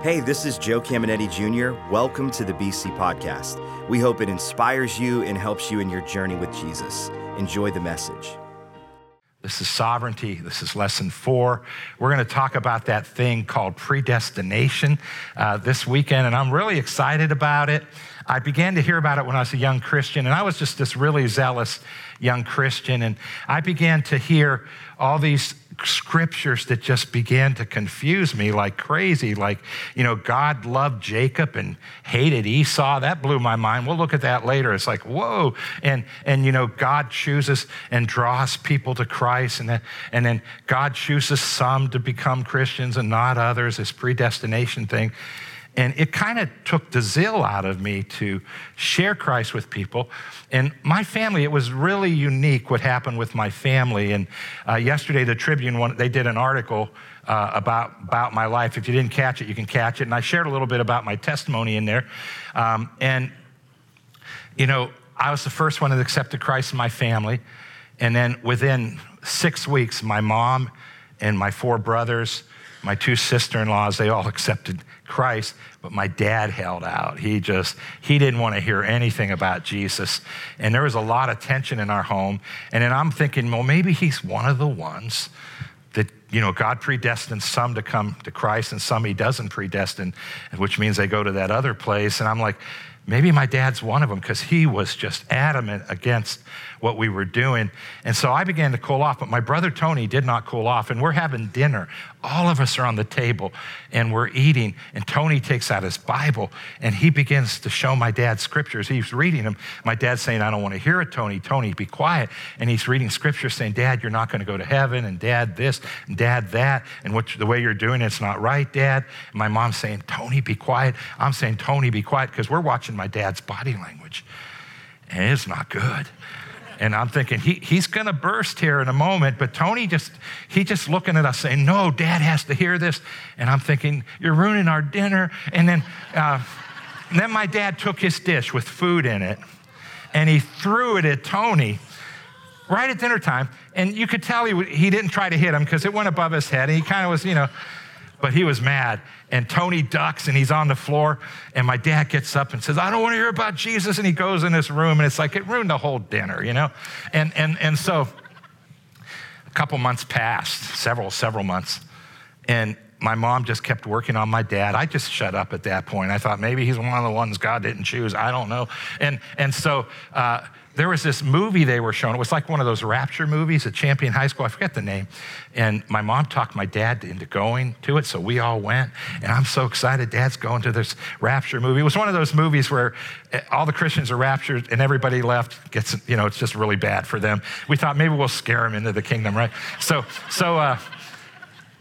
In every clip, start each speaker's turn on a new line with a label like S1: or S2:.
S1: Hey, this is Joe Caminiti Jr. Welcome to the BC Podcast. We hope it inspires you and helps you in your journey with Jesus. Enjoy the message.
S2: This is sovereignty. This is lesson four. We're going to talk about that thing called predestination uh, this weekend, and I'm really excited about it. I began to hear about it when I was a young Christian, and I was just this really zealous young Christian, and I began to hear all these scriptures that just began to confuse me like crazy. Like, you know, God loved Jacob and hated Esau. That blew my mind. We'll look at that later. It's like, whoa. And, and you know, God chooses and draws people to Christ. And then, and then God chooses some to become Christians and not others, this predestination thing. And it kind of took the zeal out of me to share Christ with people. And my family, it was really unique what happened with my family. And uh, yesterday, the Tribune, one, they did an article uh, about, about my life. If you didn't catch it, you can catch it. And I shared a little bit about my testimony in there. Um, and, you know, I was the first one that accepted Christ in my family. And then within six weeks, my mom and my four brothers, my two sister in laws, they all accepted Christ, but my dad held out. He just, he didn't want to hear anything about Jesus. And there was a lot of tension in our home. And then I'm thinking, well, maybe he's one of the ones that, you know, God predestines some to come to Christ and some he doesn't predestine, which means they go to that other place. And I'm like, maybe my dad's one of them because he was just adamant against what we were doing. And so I began to cool off, but my brother Tony did not cool off. And we're having dinner. All of us are on the table and we're eating. And Tony takes out his Bible and he begins to show my dad scriptures. He's reading them. My dad's saying, I don't want to hear it, Tony. Tony, be quiet. And he's reading scripture saying, Dad, you're not going to go to heaven. And Dad, this. And Dad, that. And what, the way you're doing it's not right, Dad. And my mom's saying, Tony, be quiet. I'm saying, Tony, be quiet because we're watching my dad's body language. And it's not good. And I'm thinking, he, he's going to burst here in a moment. But Tony just, he just looking at us saying, no, dad has to hear this. And I'm thinking, you're ruining our dinner. And then, uh, and then my dad took his dish with food in it and he threw it at Tony right at dinner time. And you could tell he, he didn't try to hit him because it went above his head. And he kind of was, you know, but he was mad. And Tony ducks and he's on the floor. And my dad gets up and says, I don't want to hear about Jesus. And he goes in this room and it's like it ruined the whole dinner, you know? And, and, and so a couple months passed, several, several months. And my mom just kept working on my dad. I just shut up at that point. I thought maybe he's one of the ones God didn't choose. I don't know. And, and so, uh, there was this movie they were showing. It was like one of those rapture movies at Champion High School. I forget the name. And my mom talked my dad into going to it, so we all went. And I'm so excited. Dad's going to this rapture movie. It was one of those movies where eh, all the Christians are raptured and everybody left gets, you know, it's just really bad for them. We thought maybe we'll scare them into the kingdom, right? So, so, uh,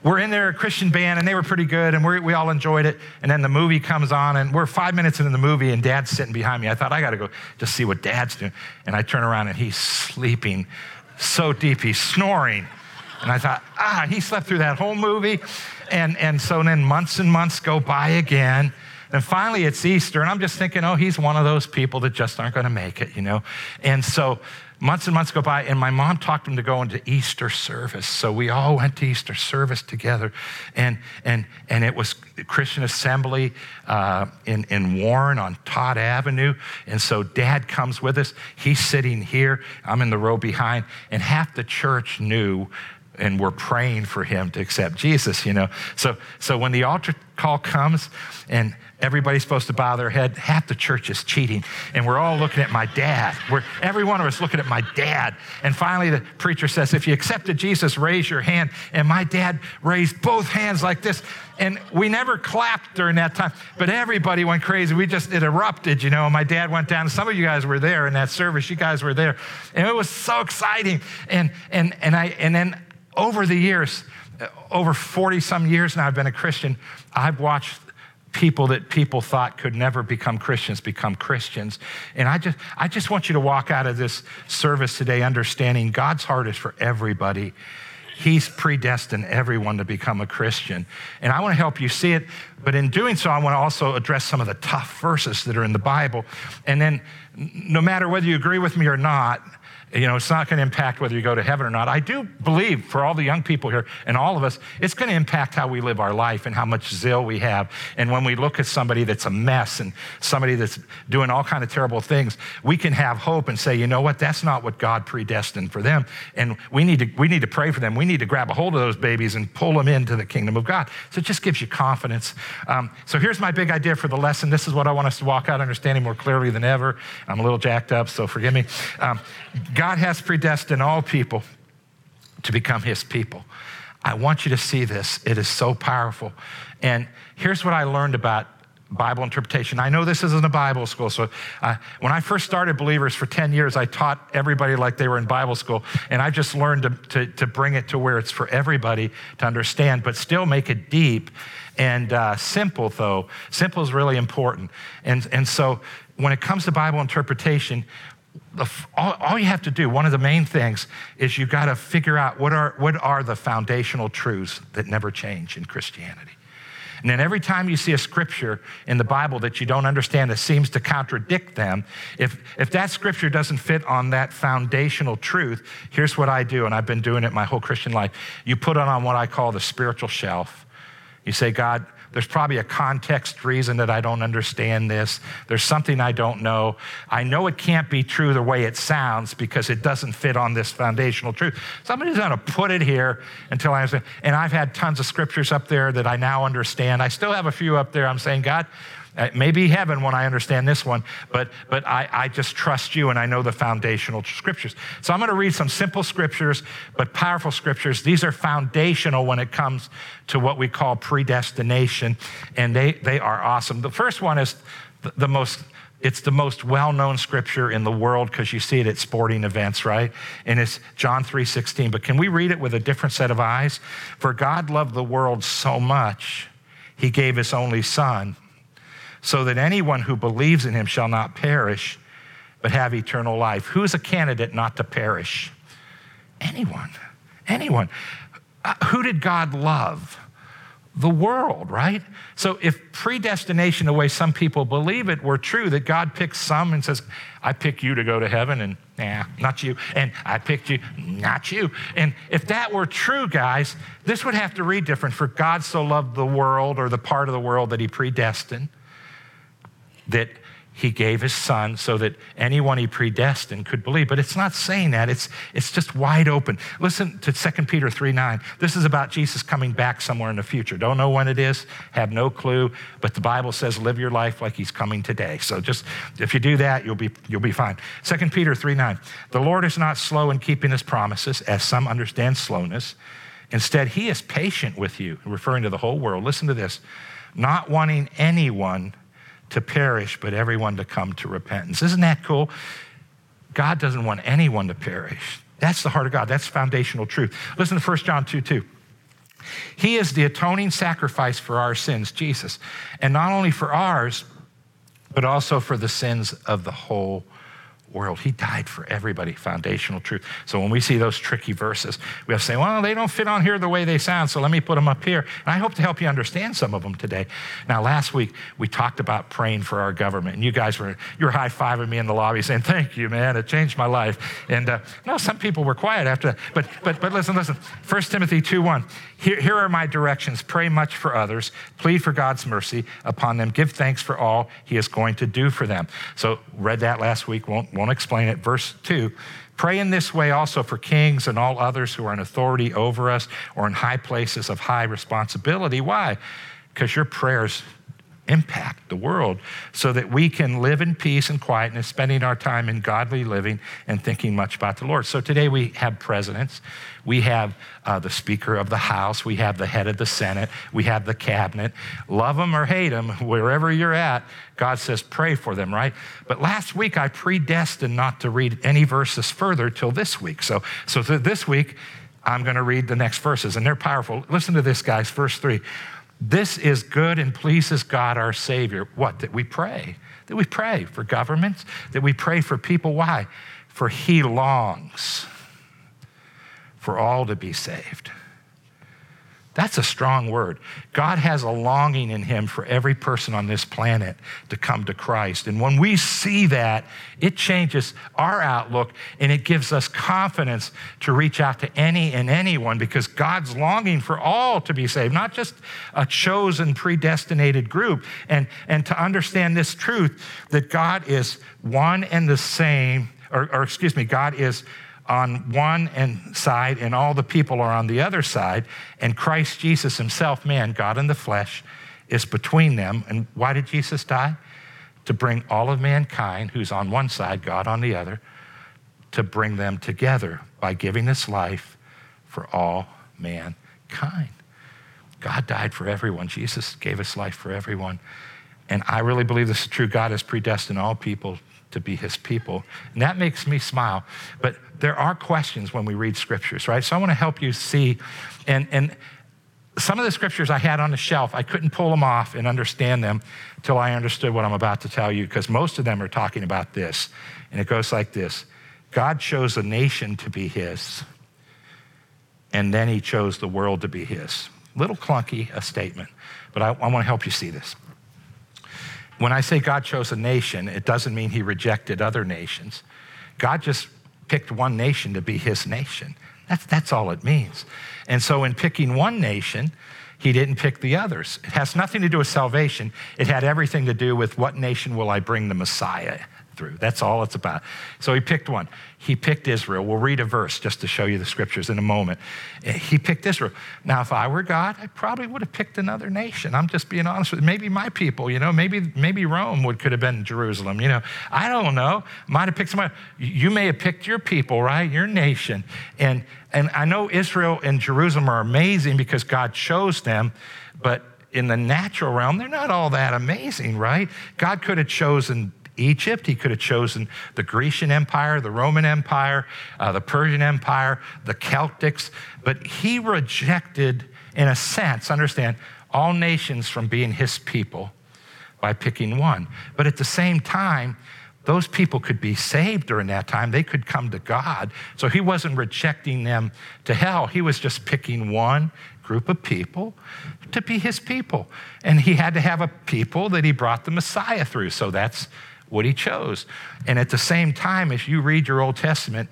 S2: we're in there, a Christian band, and they were pretty good, and we all enjoyed it. And then the movie comes on, and we're five minutes into the movie, and dad's sitting behind me. I thought, I got to go just see what dad's doing. And I turn around, and he's sleeping so deep, he's snoring. And I thought, ah, he slept through that whole movie. And, and so then months and months go by again. And finally, it's Easter, and I'm just thinking, oh, he's one of those people that just aren't going to make it, you know? And so months and months go by, and my mom talked him to go into Easter service. So we all went to Easter service together, and and and it was Christian Assembly uh, in in Warren on Todd Avenue. And so Dad comes with us. He's sitting here. I'm in the row behind, and half the church knew and we're praying for him to accept Jesus, you know. So so when the altar call comes and everybody's supposed to bow their head. Half the church is cheating. And we're all looking at my dad. We're, every one of us looking at my dad. And finally, the preacher says, If you accepted Jesus, raise your hand. And my dad raised both hands like this. And we never clapped during that time, but everybody went crazy. We just, it erupted, you know. My dad went down. Some of you guys were there in that service. You guys were there. And it was so exciting. And, and, and, I, and then over the years, uh, over 40 some years now, I've been a Christian. I've watched people that people thought could never become Christians become Christians. And I just, I just want you to walk out of this service today understanding God's heart is for everybody. He's predestined everyone to become a Christian. And I want to help you see it. But in doing so, I want to also address some of the tough verses that are in the Bible. And then, no matter whether you agree with me or not, You know, it's not going to impact whether you go to heaven or not. I do believe for all the young people here and all of us, it's going to impact how we live our life and how much zeal we have. And when we look at somebody that's a mess and somebody that's doing all kind of terrible things, we can have hope and say, you know what, that's not what God predestined for them. And we need to, we need to pray for them. We need to grab a hold of those babies and pull them into the kingdom of God. So it just gives you confidence. Um, so here's my big idea for the lesson. This is what I want us to walk out understanding more clearly than ever. I'm a little jacked up, so forgive me. Um, God has predestined all people to become his people. I want you to see this. It is so powerful. And here's what I learned about Bible interpretation. I know this isn't a Bible school, so uh, when I first started Believers for 10 years, I taught everybody like they were in Bible school, and I've just learned to, to, to bring it to where it's for everybody to understand, but still make it deep and uh, simple, though. Simple is really important. And, and so when it comes to Bible interpretation, the, all, all, you have to do, one of the main things, is you've got to figure out what are, what are the foundational truths that never change in Christianity. And then every time you see a scripture in the Bible that you don't understand that seems to contradict them, if, if that scripture doesn't fit on that foundational truth, here's what I do, and I've been doing it my whole Christian life. You put it on what I call the spiritual shelf. You say, God, there's probably a context reason that I don't understand this. There's something I don't know. I know it can't be true the way it sounds because it doesn't fit on this foundational truth. Somebody's going to put it here until I understand. And I've had tons of scriptures up there that I now understand. I still have a few up there. I'm saying, God, Uh, it may be heaven when I understand this one, but, but I, I just trust you and I know the foundational scriptures. So I'm going to read some simple scriptures, but powerful scriptures. These are foundational when it comes to what we call predestination, and they, they are awesome. The first one is the, the most it's the most well-known scripture in the world because you see it at sporting events right and it's john 3.16 but can we read it with a different set of eyes for god loved the world so much he gave his only son so that anyone who believes in him shall not perish, but have eternal life. Who is a candidate not to perish? Anyone. Anyone. Uh, who did God love? The world, right? So if predestination, the way some people believe it, were true, that God picks some and says, I pick you to go to heaven, and nah, not you. And I picked you, not you. And if that were true, guys, this would have to read different. For God so loved the world, or the part of the world that he predestined, that he gave his son so that anyone he predestined could believe. But it's not saying that, it's, it's just wide open. Listen to 2 Peter 3 9. This is about Jesus coming back somewhere in the future. Don't know when it is, have no clue, but the Bible says live your life like he's coming today. So just if you do that, you'll be, you'll be fine. 2 Peter 3 9. The Lord is not slow in keeping his promises, as some understand slowness. Instead, he is patient with you, referring to the whole world. Listen to this not wanting anyone to perish, but everyone to come to repentance. Isn't that cool? God doesn't want anyone to perish. That's the heart of God. That's foundational truth. Listen to 1 John 2 2. He is the atoning sacrifice for our sins, Jesus. And not only for ours, but also for the sins of the whole world. He died for everybody, foundational truth. So when we see those tricky verses, we have to say, well, they don't fit on here the way they sound, so let me put them up here. And I hope to help you understand some of them today. Now, last week, we talked about praying for our government, and you guys were, you were high-fiving me in the lobby saying, thank you, man, it changed my life. And uh, no, some people were quiet after that. But, but, but listen, listen. 1 Timothy 2 1. Here, here are my directions. Pray much for others. Plead for God's mercy upon them. Give thanks for all he is going to do for them. So, read that last week. Won't, won't explain it. Verse 2 Pray in this way also for kings and all others who are in authority over us or in high places of high responsibility. Why? Because your prayers impact the world so that we can live in peace and quietness, spending our time in godly living and thinking much about the Lord. So today we have presidents, we have uh, the Speaker of the House, we have the head of the Senate, we have the cabinet. Love them or hate them, wherever you're at, God says pray for them, right? But last week I predestined not to read any verses further till this week. So, so this week, I'm going to read the next verses, and they're powerful. Listen to this, guys, verse three. This is good and pleases God our Savior. What? That we pray. That we pray for governments, that we pray for people. Why? For He longs for all to be saved. That's a strong word. God has a longing in him for every person on this planet to come to Christ. And when we see that, it changes our outlook and it gives us confidence to reach out to any and anyone because God's longing for all to be saved, not just a chosen, predestinated group. And, and to understand this truth that God is one and the same, or, or excuse me, God is on one and side and all the people are on the other side and christ jesus himself man god in the flesh is between them. And why did jesus die? To bring all of mankind who's on one side god on the other to bring them together by giving his life for all mankind. God died for everyone. Jesus gave his life for everyone. And i really believe this is true. God has predestined all people to be his people. And that makes me smile. But there are questions when we read scriptures, right? So I want to help you see. And, and some of the scriptures I had on the shelf, I couldn't pull them off and understand them till I understood what I'm about to tell you, because most of them are talking about this. And it goes like this God chose a nation to be his, and then he chose the world to be his. Little clunky a statement, but I, I want to help you see this. When I say God chose a nation, it doesn't mean he rejected other nations. God just picked one nation to be his nation. That's, that's all it means. And so, in picking one nation, he didn't pick the others. It has nothing to do with salvation, it had everything to do with what nation will I bring the Messiah through. That's all it's about. So he picked one. He picked Israel. We'll read a verse just to show you the scriptures in a moment. Eh, he picked Israel. Now, if I were God, I probably would have picked another nation. I'm just being honest with you. Maybe my people, you know, maybe, maybe Rome would, could have been Jerusalem, you know. I don't know. Might have picked somebody. You may have picked your people, right? Your nation. And, and I know Israel and Jerusalem are amazing because God chose them, but in the natural realm, they're not all that amazing, right? God could have chosen Egypt. He could have chosen the Grecian Empire, the Roman Empire, uh, the Persian Empire, the Celtics, but he rejected, in a sense, understand, all nations from being his people by picking one. But at the same time, those people could be saved during that time. They could come to God. So he wasn't rejecting them to hell. He was just picking one group of people to be his people. And he had to have a people that he brought the Messiah through. So that's what he chose. And at the same time, as you read your Old Testament,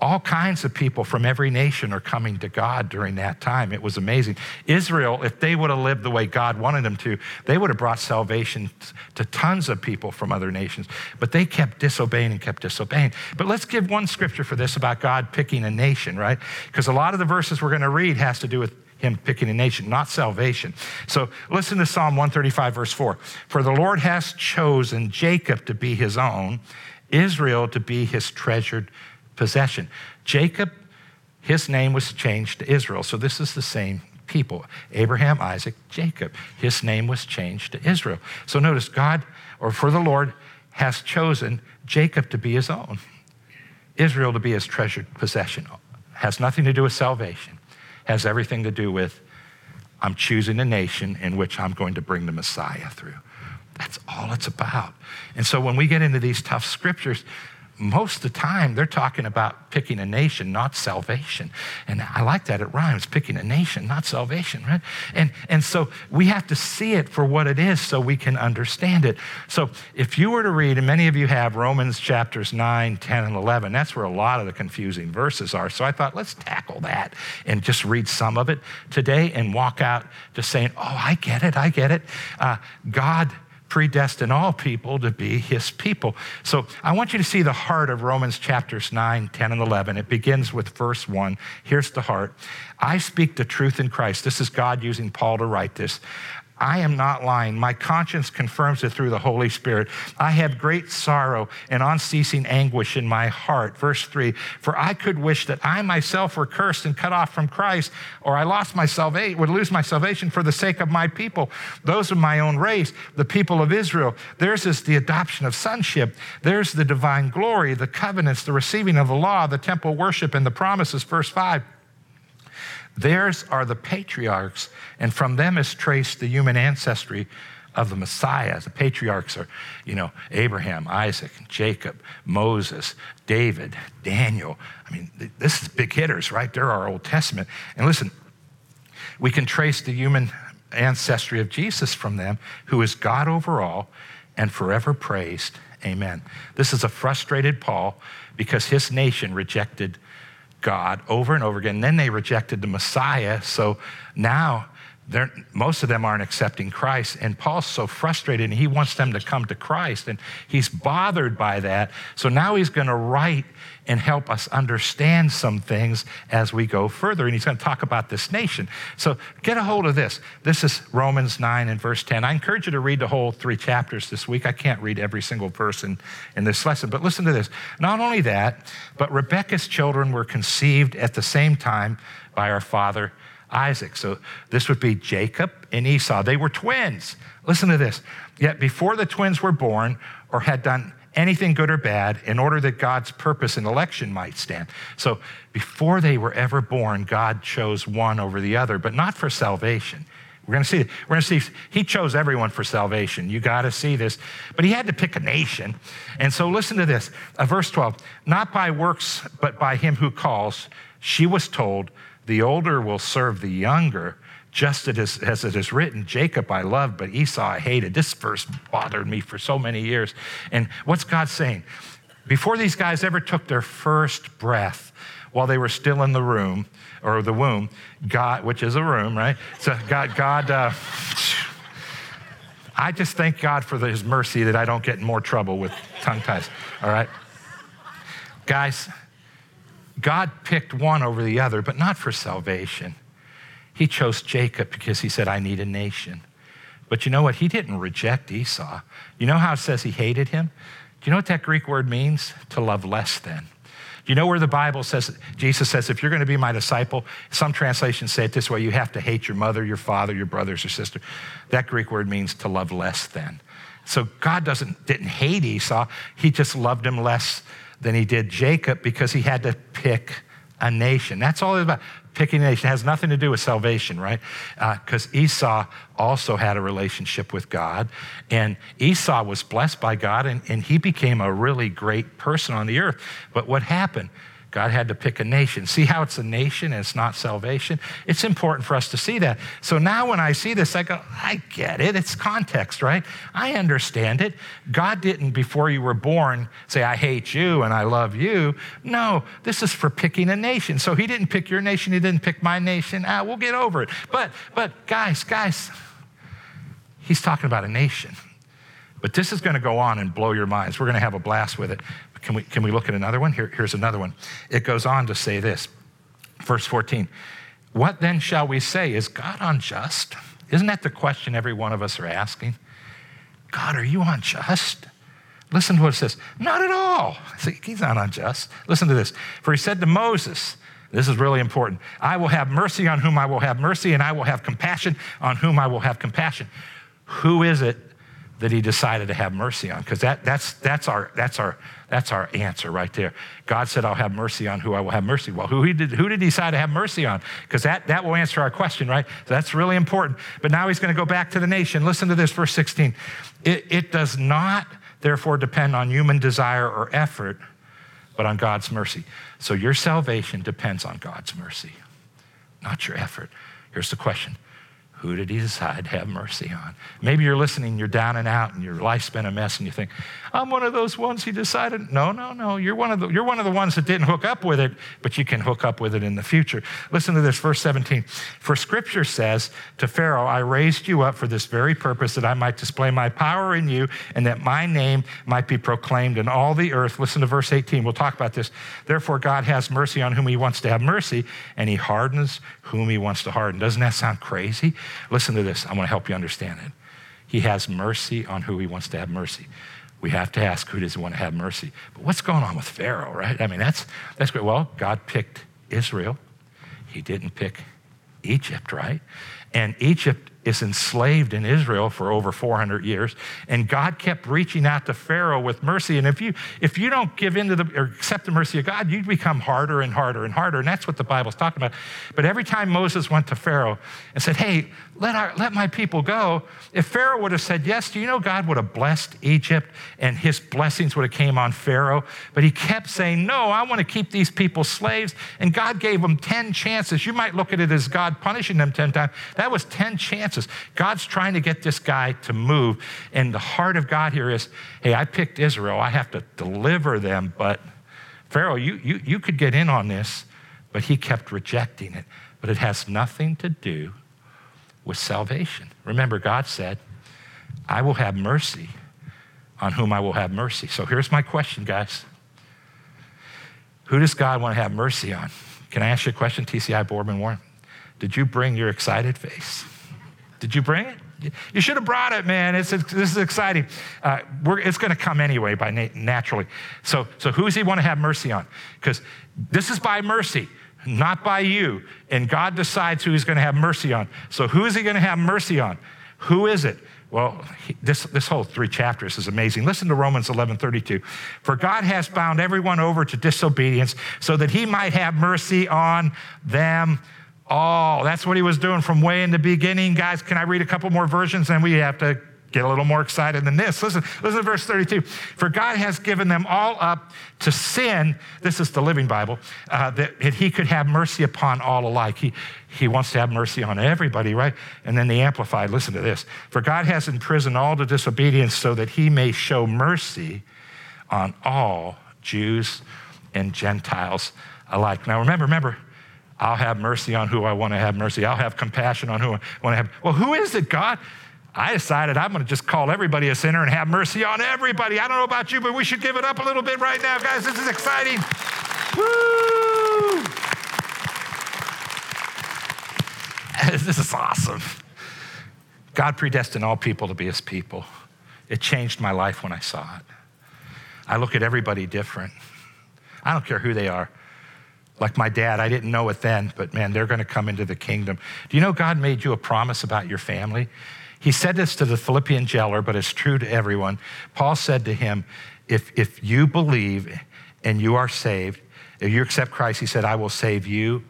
S2: all kinds of people from every nation are coming to God during that time. It was amazing. Israel, if they would have lived the way God wanted them to, they would have brought salvation to tons of people from other nations. But they kept disobeying and kept disobeying. But let's give one scripture for this about God picking a nation, right? Because a lot of the verses we're going to read has to do with him picking a nation, not salvation. So listen to Psalm 135, verse 4. For the Lord has chosen Jacob to be his own, Israel to be his treasured possession. Jacob, his name was changed to Israel. So this is the same people Abraham, Isaac, Jacob. His name was changed to Israel. So notice God, or for the Lord, has chosen Jacob to be his own, Israel to be his treasured possession. Has nothing to do with salvation has everything to do with I'm choosing a nation in which I'm going to bring the Messiah through. That's all it's about. And so when we get into these tough scriptures, most of the time they're talking about picking a nation, not salvation. And I like that. It rhymes picking a nation, not salvation, right? And, and so we have to see it for what it is so we can understand it. So if you were to read, and many of you have Romans chapters 9, 10, and 11, that's where a lot of the confusing verses are. So I thought, let's tackle that and just read some of it today and walk out just saying, oh, I get it, I get it. Uh, God predestined all people to be his people. So I want you to see the heart of Romans chapters 9, 10, and 11. It begins with verse 1. Here's the heart I speak the truth in Christ. This is God using Paul to write this. I am not lying. My conscience confirms it through the Holy Spirit. I have great sorrow and unceasing anguish in my heart. Verse 3 For I could wish that I myself were cursed and cut off from Christ, or I lost my salvation, would lose my salvation for the sake of my people, those of my own race, the people of Israel. Theirs is the adoption of sonship. There's the divine glory, the covenants, the receiving of the law, the temple worship, and the promises. Verse 5. Theirs are the patriarchs, and from them is traced the human ancestry of the Messiah. The patriarchs are, you know, Abraham, Isaac, Jacob, Moses, David, Daniel. I mean, this is big hitters, right? They're our Old Testament. And listen, We can trace the human ancestry of Jesus from them, who is God over all and forever praised. Amen. This is a frustrated Paul because his nation rejected God over and over again. And then they rejected the Messiah. So now most of them aren't accepting Christ. And Paul's so frustrated and he wants them to come to Christ. And he's bothered by that. So now he's going to write and help us understand some things as we go further. And he's going to talk about this nation. So get a hold of this. This is Romans 9 and verse 10. I encourage you to read the whole three chapters this week. I can't read every single verse in, in this lesson, but listen to this. Not only that, but Rebekah's children were conceived at the same time by our father Isaac. So this would be Jacob and Esau. They were twins. Listen to this. Yet before the twins were born or had done anything good or bad, in order that God's purpose and election might stand. So before they were ever born, God chose one over the other, but not for salvation. We're going to see. We're going to see. He chose everyone for salvation. You got to see this. But he had to pick a nation, and so listen to this. Uh, verse twelve. Not by works, but by him who calls. She was told, the older will serve the younger, just as it is written Jacob I loved, but Esau I hated. This verse bothered me for so many years. And what's God saying? Before these guys ever took their first breath, while they were still in the room or the womb, God, which is a room, right? So God, God, uh, I just thank God for His mercy that I don't get in more trouble with tongue ties. All right, guys. God picked one over the other, but not for salvation. He chose Jacob because he said, I need a nation. But you know what? He didn't reject Esau. You know how it says he hated him? Do you know what that Greek word means? To love less than. Do you know where the Bible says, Jesus says, if you're going to be my disciple, some translations say it this way you have to hate your mother, your father, your brothers, or sister. That Greek word means to love less than. So God doesn't, didn't hate Esau, he just loved him less than he did Jacob because he had to pick a nation. That's all it's about. Picking a nation it has nothing to do with salvation, right? Because uh, Esau also had a relationship with God, and Esau was blessed by God, and, and he became a really great person on the earth. But what happened? God had to pick a nation. See how it's a nation and it's not salvation? It's important for us to see that. So now when I see this, I go, I get it. It's context, right? I understand it. God didn't, before you were born, say, I hate you and I love you. No, this is for picking a nation. So he didn't pick your nation, he didn't pick my nation. Ah, we'll get over it. But, but guys, guys, he's talking about a nation. But this is going to go on and blow your minds. We're going to have a blast with it. Can we, can we look at another one? Here, here's another one. It goes on to say this, verse 14. What then shall we say? Is God unjust? Isn't that the question every one of us are asking? God, are you unjust? Listen to what it says. Not at all. See, he's not unjust. Listen to this. For he said to Moses, this is really important. I will have mercy on whom I will have mercy, and I will have compassion on whom I will have compassion. Who is it that he decided to have mercy on? Because that, that's, that's, our, that's, our, that's our answer right there. God said, I'll have mercy on who I will have mercy. Well, who, he did, who did he decide to have mercy on? Because that, that will answer our question, right? So that's really important. But now he's going to go back to the nation. Listen to this, verse 16. It, it does not, therefore, depend on human desire or effort, but on God's mercy. So your salvation depends on God's mercy, not your effort. Here's the question who did he decide to have mercy on? Maybe you're listening, you're down and out, and your life's been a mess, and you think, I'm one of those ones he decided. No, no, no. You're one of the, you're one of the ones that didn't hook up with it, but you can hook up with it in the future. Listen to this, verse 17. For scripture says to Pharaoh, I raised you up for this very purpose, that I might display my power in you, and that my name might be proclaimed in all the earth. Listen to verse 18. We'll talk about this. Therefore, God has mercy on whom he wants to have mercy, and he hardens whom he wants to harden. Doesn't that sound crazy? Listen to this. I want to help you understand it. He has mercy on who he wants to have mercy. We have to ask who does he want to have mercy. But what's going on with Pharaoh, right? I mean, that's, that's great. Well, God picked Israel. He didn't pick Egypt, right? And Egypt is enslaved in Israel for over 400 years. And God kept reaching out to Pharaoh with mercy. And if you, if you don't give in to the, or accept the mercy of God, you become harder and harder and harder. And that's what the Bible's talking about. But every time Moses went to Pharaoh and said, Hey, let, our, let my people go, if Pharaoh would have said yes, do you know God would have blessed Egypt and his blessings would have came on Pharaoh? But he kept saying, No, I want to keep these people slaves. And God gave them 10 chances. You might look at it as God punishing them 10 times. That was 10 chances. God's trying to get this guy to move. And the heart of God here is, hey, I picked Israel. I have to deliver them. But Pharaoh, you, you, you could get in on this, but he kept rejecting it. But it has nothing to do with salvation. Remember, God said, I will have mercy on whom I will have mercy. So here's my question, guys. Who does God want to have mercy on? Can I ask you a question, TCI Boardman Warren? Did you bring your excited face? Did you bring it? You should have brought it, man. It's, this is exciting. Uh, it's going to come anyway, by na- naturally. So, so who does he want to have mercy on? Because this is by mercy, not by you. And God decides who he's going to have mercy on. So who is he going to have mercy on? Who is it? Well, this, this whole three chapters is amazing. Listen to Romans 11 32. For God has bound everyone over to disobedience so that he might have mercy on them all. That's what he was doing from way in the beginning. Guys, can I read a couple more versions? And we have to get a little more excited than this. Listen, listen to verse 32. For God has given them all up to sin. This is the Living Bible, uh, that he could have mercy upon all alike. He, he wants to have mercy on everybody, right? And then the Amplified, listen to this. For God has imprisoned all the disobedience so that he may show mercy on all Jews and Gentiles alike. Now remember, remember, I'll have mercy on who I want to have mercy. I'll have compassion on who I want to have. Well, who is it, God? I decided I'm going to just call everybody a sinner and have mercy on everybody. I don't know about you, but we should give it up a little bit right now, guys. This is exciting. Woo! this is awesome. God predestined all people to be his people. It changed my life when I saw it. I look at everybody different. I don't care who they are. Like my dad, I didn't know it then, but man, they're going to come into the kingdom. Do you know God made you a promise about your family? He said this to the Philippian jailer, but it's true to everyone. Paul said to him, if, if you believe and you are saved, if you accept Christ, he said, I will save you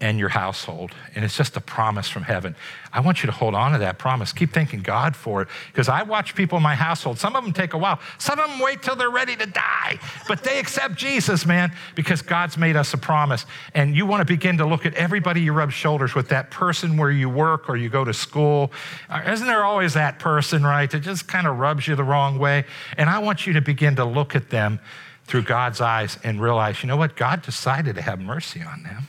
S2: and your household. And it's just a promise from heaven. I want you to hold on to that promise. Keep thanking God for it. Because I watch people in my household. Some of them take a while. Some of them wait till they're ready to die. But they accept Jesus, man, because God's made us a promise. And you want to begin to look at everybody you rub shoulders with, that person where you work or you go to school. Uh, isn't there always that person, right, that just kind of rubs you the wrong way? And I want you to begin to look at them through God's eyes and realize, you know what? God decided to have mercy on them.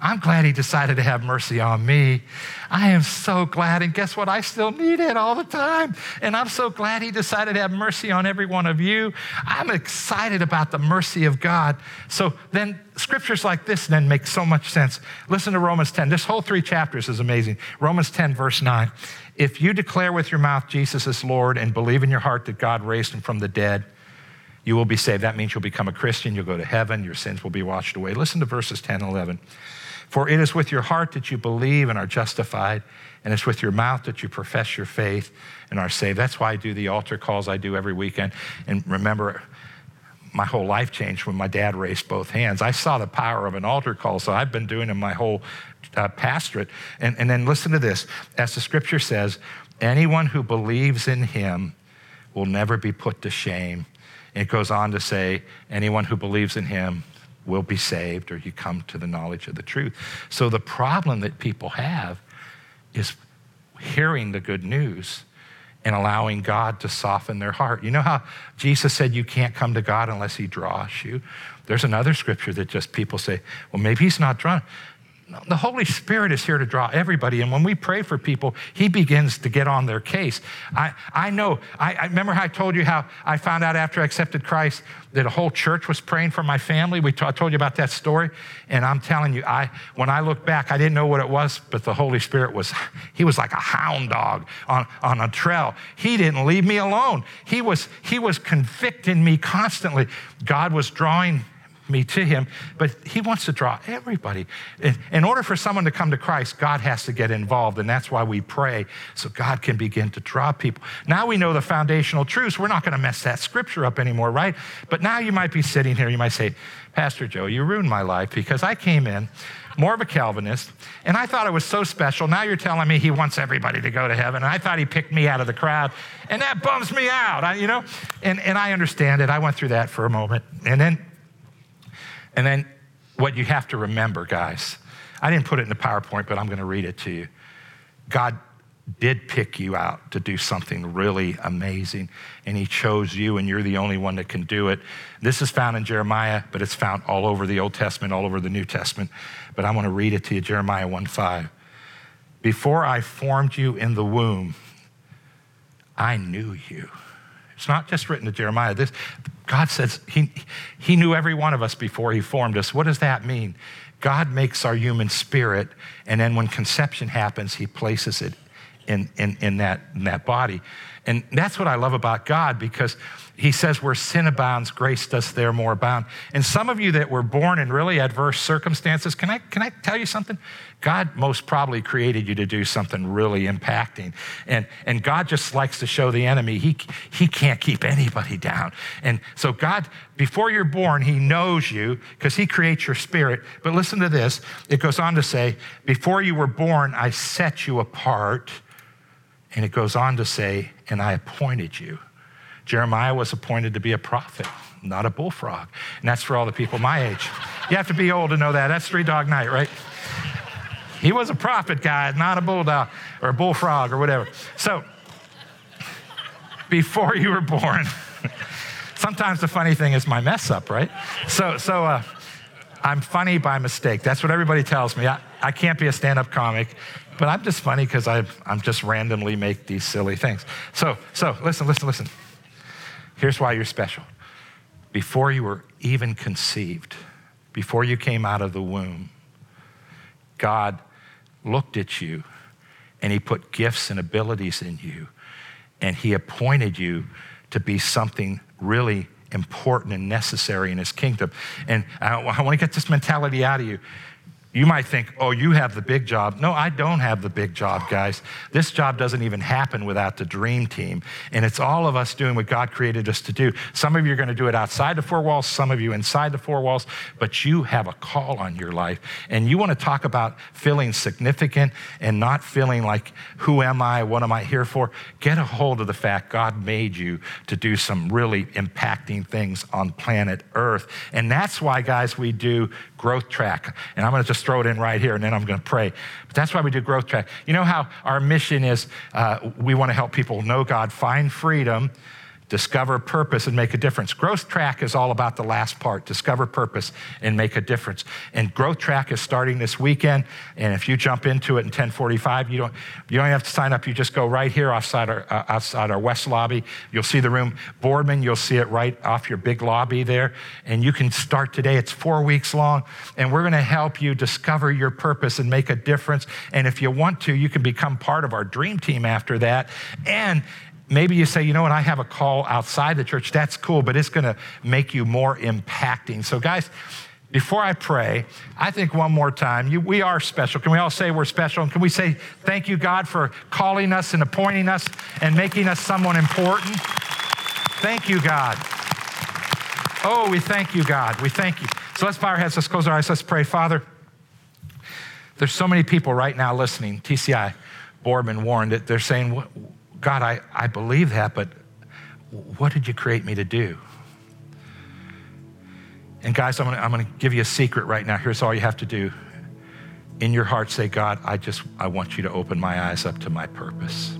S2: I'm glad he decided to have mercy on me. I am so glad. And guess what? I still need it all the time. And I'm so glad he decided to have mercy on every one of you. I'm excited about the mercy of God. So then scriptures like this then make so much sense. Listen to Romans 10. This whole three chapters is amazing. Romans 10, verse 9. If you declare with your mouth Jesus is Lord and believe in your heart that God raised him from the dead, you will be saved. That means you'll become a Christian. You'll go to heaven. Your sins will be washed away. Listen to verses 10 and 11. For it is with your heart that you believe and are justified, and it's with your mouth that you profess your faith and are saved. That's why I do the altar calls I do every weekend. And remember, my whole life changed when my dad raised both hands. I saw the power of an altar call, so I've been doing them my whole uh, pastorate. And, and then listen to this as the scripture says, anyone who believes in him will never be put to shame. It goes on to say, anyone who believes in him will be saved or you come to the knowledge of the truth. So the problem that people have is hearing the good news and allowing God to soften their heart. You know how Jesus said you can't come to God unless he draws you? There's another scripture that just people say, well, maybe he's not drawn. The Holy Spirit is here to draw everybody. And when we pray for people, He begins to get on their case. I, I know, I, I remember how I told you how I found out after I accepted Christ that a whole church was praying for my family. We t- I told you about that story. And I'm telling you, I, when I look back, I didn't know what it was, but the Holy Spirit was, He was like a hound dog on, on a trail. He didn't leave me alone. He was, he was convicting me constantly. God was drawing me to him, but he wants to draw everybody. In, order for someone to come to Christ, God has to get involved, and that's why we pray so God can begin to draw people. Now we know the foundational truths. We're not going to mess that scripture up anymore, right? But now you might be sitting here, you might say, Pastor Joe, you ruined my life because I came in more of a Calvinist, and I thought it was so special. Now you're telling me he wants everybody to go to heaven, and I thought he picked me out of the crowd, and that bums me out, I, you know? And, and I understand it. I went through that for a moment. And then, and then what you have to remember, guys, I didn't put it in the PowerPoint, but I'm going to read it to you. God did pick you out to do something really amazing, and He chose you, and you're the only one that can do it. This is found in Jeremiah, but it's found all over the Old Testament, all over the New Testament. But I want to read it to you Jeremiah 1 5. Before I formed you in the womb, I knew you. It's not just written to Jeremiah. This, God says he, he knew every one of us before He formed us. What does that mean? God makes our human spirit, and then when conception happens, He places it in, in, in, that, in that body. And that's what I love about God because he says, where sin abounds, grace does there more abound. And some of you that were born in really adverse circumstances, can I, can I tell you something? God most probably created you to do something really impacting. And, and God just likes to show the enemy he, he can't keep anybody down. And so, God, before you're born, He knows you because He creates your spirit. But listen to this it goes on to say, Before you were born, I set you apart and it goes on to say, and I appointed you. Jeremiah was appointed to be a prophet, not a bullfrog. And that's for all the people my age. You have to be old to know that. That's Three Dog Night, right? He was a prophet guy, not a bulldog or a bullfrog or whatever. So, before you were born, sometimes the funny thing is my mess up, right? So, so uh, I'm funny by mistake. That's what everybody tells me. I, I can't be a stand up comic. But I'm just funny because I'm just randomly make these silly things. So, so listen, listen, listen. Here's why you're special. Before you were even conceived, before you came out of the womb, God looked at you and He put gifts and abilities in you, and He appointed you to be something really important and necessary in His kingdom. And I, I want to get this mentality out of you. You might think, oh, you have the big job. No, I don't have the big job, guys. This job doesn't even happen without the dream team. And it's all of us doing what God created us to do. Some of you are going to do it outside the four walls, some of you inside the four walls, but you have a call on your life. And you want to talk about feeling significant and not feeling like, who am I? What am I here for? Get a hold of the fact God made you to do some really impacting things on planet Earth. And that's why, guys, we do growth track. And I'm going to just throw it in right here and then I'm going to pray. But that's why we do growth track. You know how our mission is uh, we want to help people know God, find freedom, discover purpose and make a difference. Growth Track is all about the last part discover purpose and make a difference. And Growth Track is starting this weekend. And if you jump into it in 1045, you don't, you don't have to sign up. You just go right here outside our, uh, outside our west lobby. You'll see the room. Boardman, you'll see it right off your big lobby there. And you can start today. It's four weeks long. And we're going to help you discover your purpose and make a difference. And if you want to, you can become part of our dream team after that. And Maybe you say, you know what, I have a call outside the church. That's cool, but it's going to make you more impacting. So, guys, before I pray, I think one more time, you, we are special. Can we all say we're special? And can we say thank you, God, for calling us and appointing us and making us someone important? Thank you, God. Oh, we thank you, God. We thank you. So let's bow our heads, let's close our eyes, let's pray. Father, there's so many people right now listening. TCI, Boardman warned it. They're saying, God, I, I believe that, but what did you create me to do? And guys, I'm gonna, I'm gonna give you a secret right now. Here's all you have to do. In your heart, say, God, I just, I want you to open my eyes up to my purpose.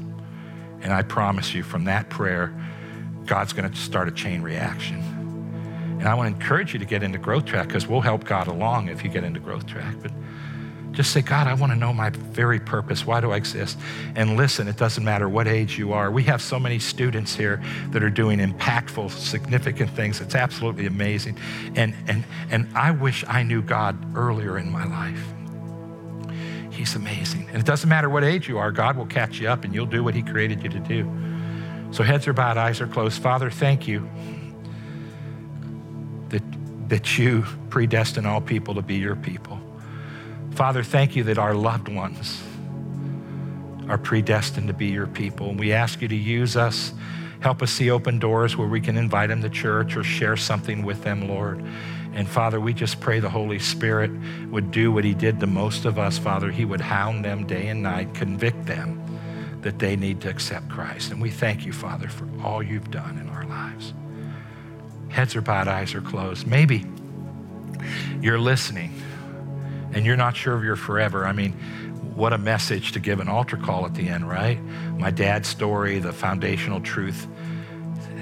S2: And I promise you, from that prayer, God's gonna start a chain reaction. And I wanna encourage you to get into growth track because we'll help God along if you get into growth track. But just say, God, I want to know my very purpose. Why do I exist? And listen, it doesn't matter what age you are. We have so many students here that are doing impactful, significant things. It's absolutely amazing. And, and, and I wish I knew God earlier in my life. He's amazing. And it doesn't matter what age you are, God will catch you up and you'll do what He created you to do. So heads are bowed, eyes are closed. Father, thank you that that you predestined all people to be your people. Father, thank you that our loved ones are predestined to be your people. And we ask you to use us. Help us see open doors where we can invite them to church or share something with them, Lord. And Father, we just pray the Holy Spirit would do what He did to most of us, Father. He would hound them day and night, convict them that they need to accept Christ. And we thank you, Father, for all you've done in our lives. Heads are bowed, eyes are closed. Maybe you're listening and you're not sure if you're forever. I mean, what a message to give an altar call at the end, right? My dad's story, the foundational truth.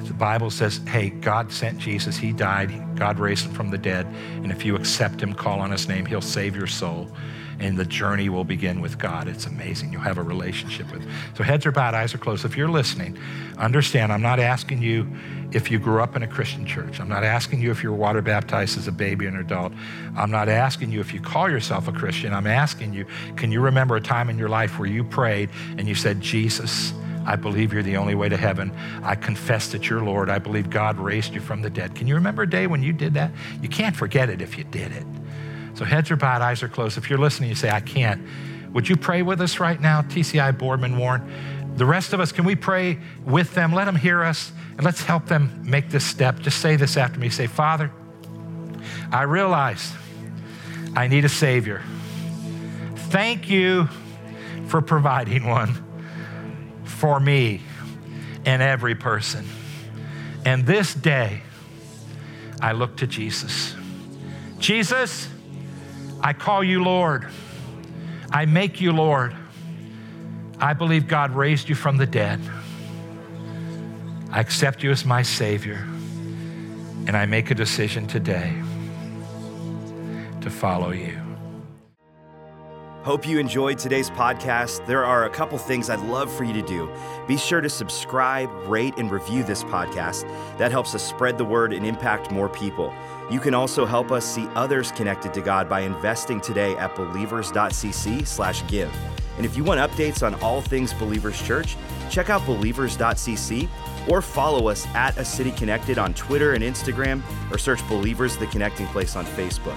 S2: The Bible says, hey, God sent Jesus. He died. God raised him from the dead. And if you accept him, call on his name, he'll save your soul and the journey will begin with God. It's amazing. You'll have a relationship with. So heads are bowed, eyes are closed. If you're listening, understand I'm not asking you if you grew up in a Christian church. I'm not asking you if you were water baptized as a baby or an adult. I'm not asking you if you call yourself a Christian. I'm asking you, can you remember a time in your life where you prayed and you said, Jesus, I believe you're the only way to heaven. I confess that you're Lord. I believe God raised you from the dead. Can you remember a day when you did that? You can't forget it if you did it. So heads are bowed, eyes are closed. If you're listening, you say, I can't. Would you pray with us right now, TCI Boardman Warren? The rest of us, can we pray with them? Let them hear us and let's help them make this step. Just say this after me. Say, Father, I realize I need a Savior. Thank you for providing one for me and every person. And this day, I look to Jesus. Jesus, I call you Lord. I make you Lord. I believe God raised you from the dead. I accept you as my Savior. And I make a decision today to follow you.
S1: Hope you enjoyed today's podcast. There are a couple things I'd love for you to do. Be sure to subscribe, rate, and review this podcast. That helps us spread the word and impact more people. You can also help us see others connected to God by investing today at believers.cc/give. And if you want updates on all things Believers Church, check out believers.cc or follow us at A City Connected on Twitter and Instagram, or search Believers the Connecting Place on Facebook.